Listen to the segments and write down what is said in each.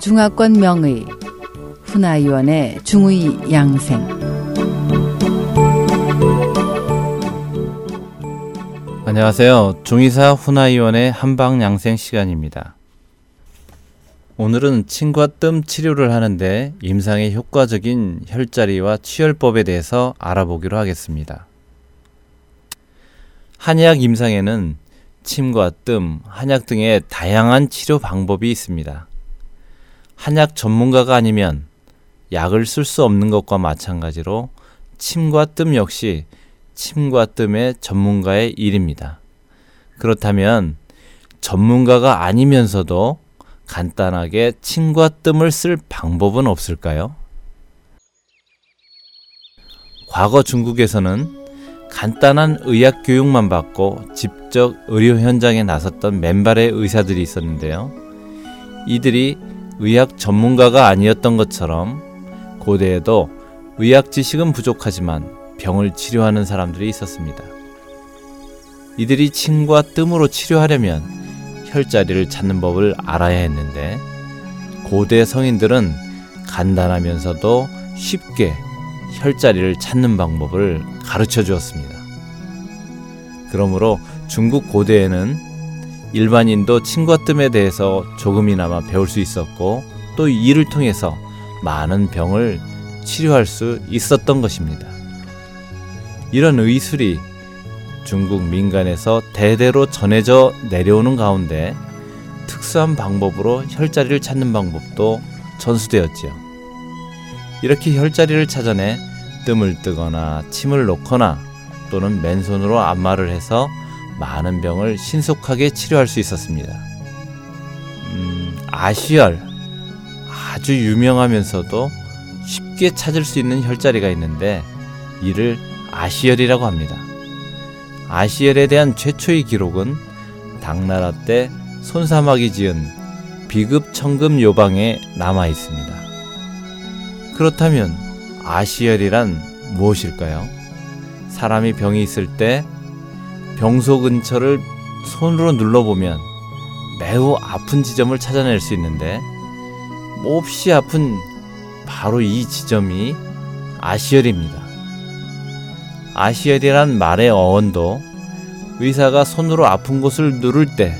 중화권 명의 훈아위원의 중의 양생 안녕하세요. 중의사 훈아위원의 한방 양생 시간입니다. 오늘은 침과 뜸 치료를 하는데 임상에 효과적인 혈자리와 치열법에 대해서 알아보기로 하겠습니다. 한약 임상에는 침과 뜸, 한약 등의 다양한 치료 방법이 있습니다. 한약 전문가가 아니면 약을 쓸 수 없는 것과 마찬가지로 침과 뜸 역시 침과 뜸의 전문가의 일입니다. 그렇다면 전문가가 아니면서도 간단하게 침과 뜸을 쓸 방법은 없을까요? 과거 중국에서는 간단한 의학 교육만 받고 직접 의료 현장에 나섰던 맨발의 의사들이 있었는데요. 이들이 의학 전문가가 아니었던 것처럼 고대에도 의학 지식은 부족하지만 병을 치료하는 사람들이 있었습니다. 이들이 침과 뜸으로 치료하려면 혈자리를 찾는 법을 알아야 했는데 고대 성인들은 간단하면서도 쉽게 혈자리를 찾는 방법을 가르쳐 주었습니다. 그러므로 중국 고대에는 일반인도 침과 뜸에 대해서 조금이나마 배울 수 있었고 또 이를 통해서 많은 병을 치료할 수 있었던 것입니다. 이런 의술이 중국 민간에서 대대로 전해져 내려오는 가운데 특수한 방법으로 혈자리를 찾는 방법도 전수되었지요. 이렇게 혈자리를 찾아내 뜸을 뜨거나 침을 놓거나 또는 맨손으로 안마를 해서 많은 병을 신속하게 치료할 수 있었습니다. 음, 아시열 아주 유명하면서도 쉽게 찾을 수 있는 혈자리가 있는데 이를 아시열이라고 합니다. 아시열에 대한 최초의 기록은 당나라 때 손사막이 지은 비급 청금 요방에 남아 있습니다. 그렇다면 아시열이란 무엇일까요? 사람이 병이 있을 때 병소 근처를 손으로 눌러보면 매우 아픈 지점을 찾아낼 수 있는데 몹시 아픈 바로 이 지점이 아시열입니다. 아시엘이란 말의 어원도 의사가 손으로 아픈 곳을 누를 때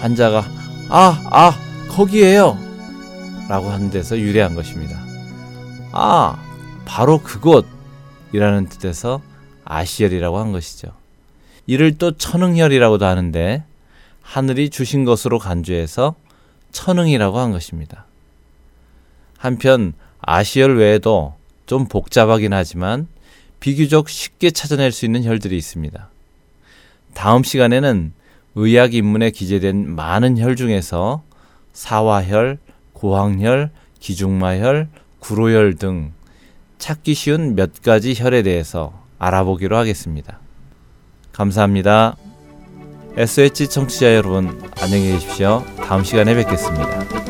환자가 아, 아, 거기에요. 라고 하는 데서 유래한 것입니다. 아, 바로 그곳 이라는 뜻에서 아시열이라고 한 것이죠. 이를 또 천응혈이라고도 하는데 하늘이 주신 것으로 간주해서 천응이라고 한 것입니다. 한편 아시열 외에도 좀 복잡하긴 하지만 비교적 쉽게 찾아낼 수 있는 혈들이 있습니다. 다음 시간에는 의학 인문에 기재된 많은 혈 중에서 사화혈, 고황혈, 기중마혈, 구로혈 등 찾기 쉬운 몇 가지 혈에 대해서 알아보기로 하겠습니다. 감사합니다. SH 청취자 여러분, 안녕히 계십시오. 다음 시간에 뵙겠습니다.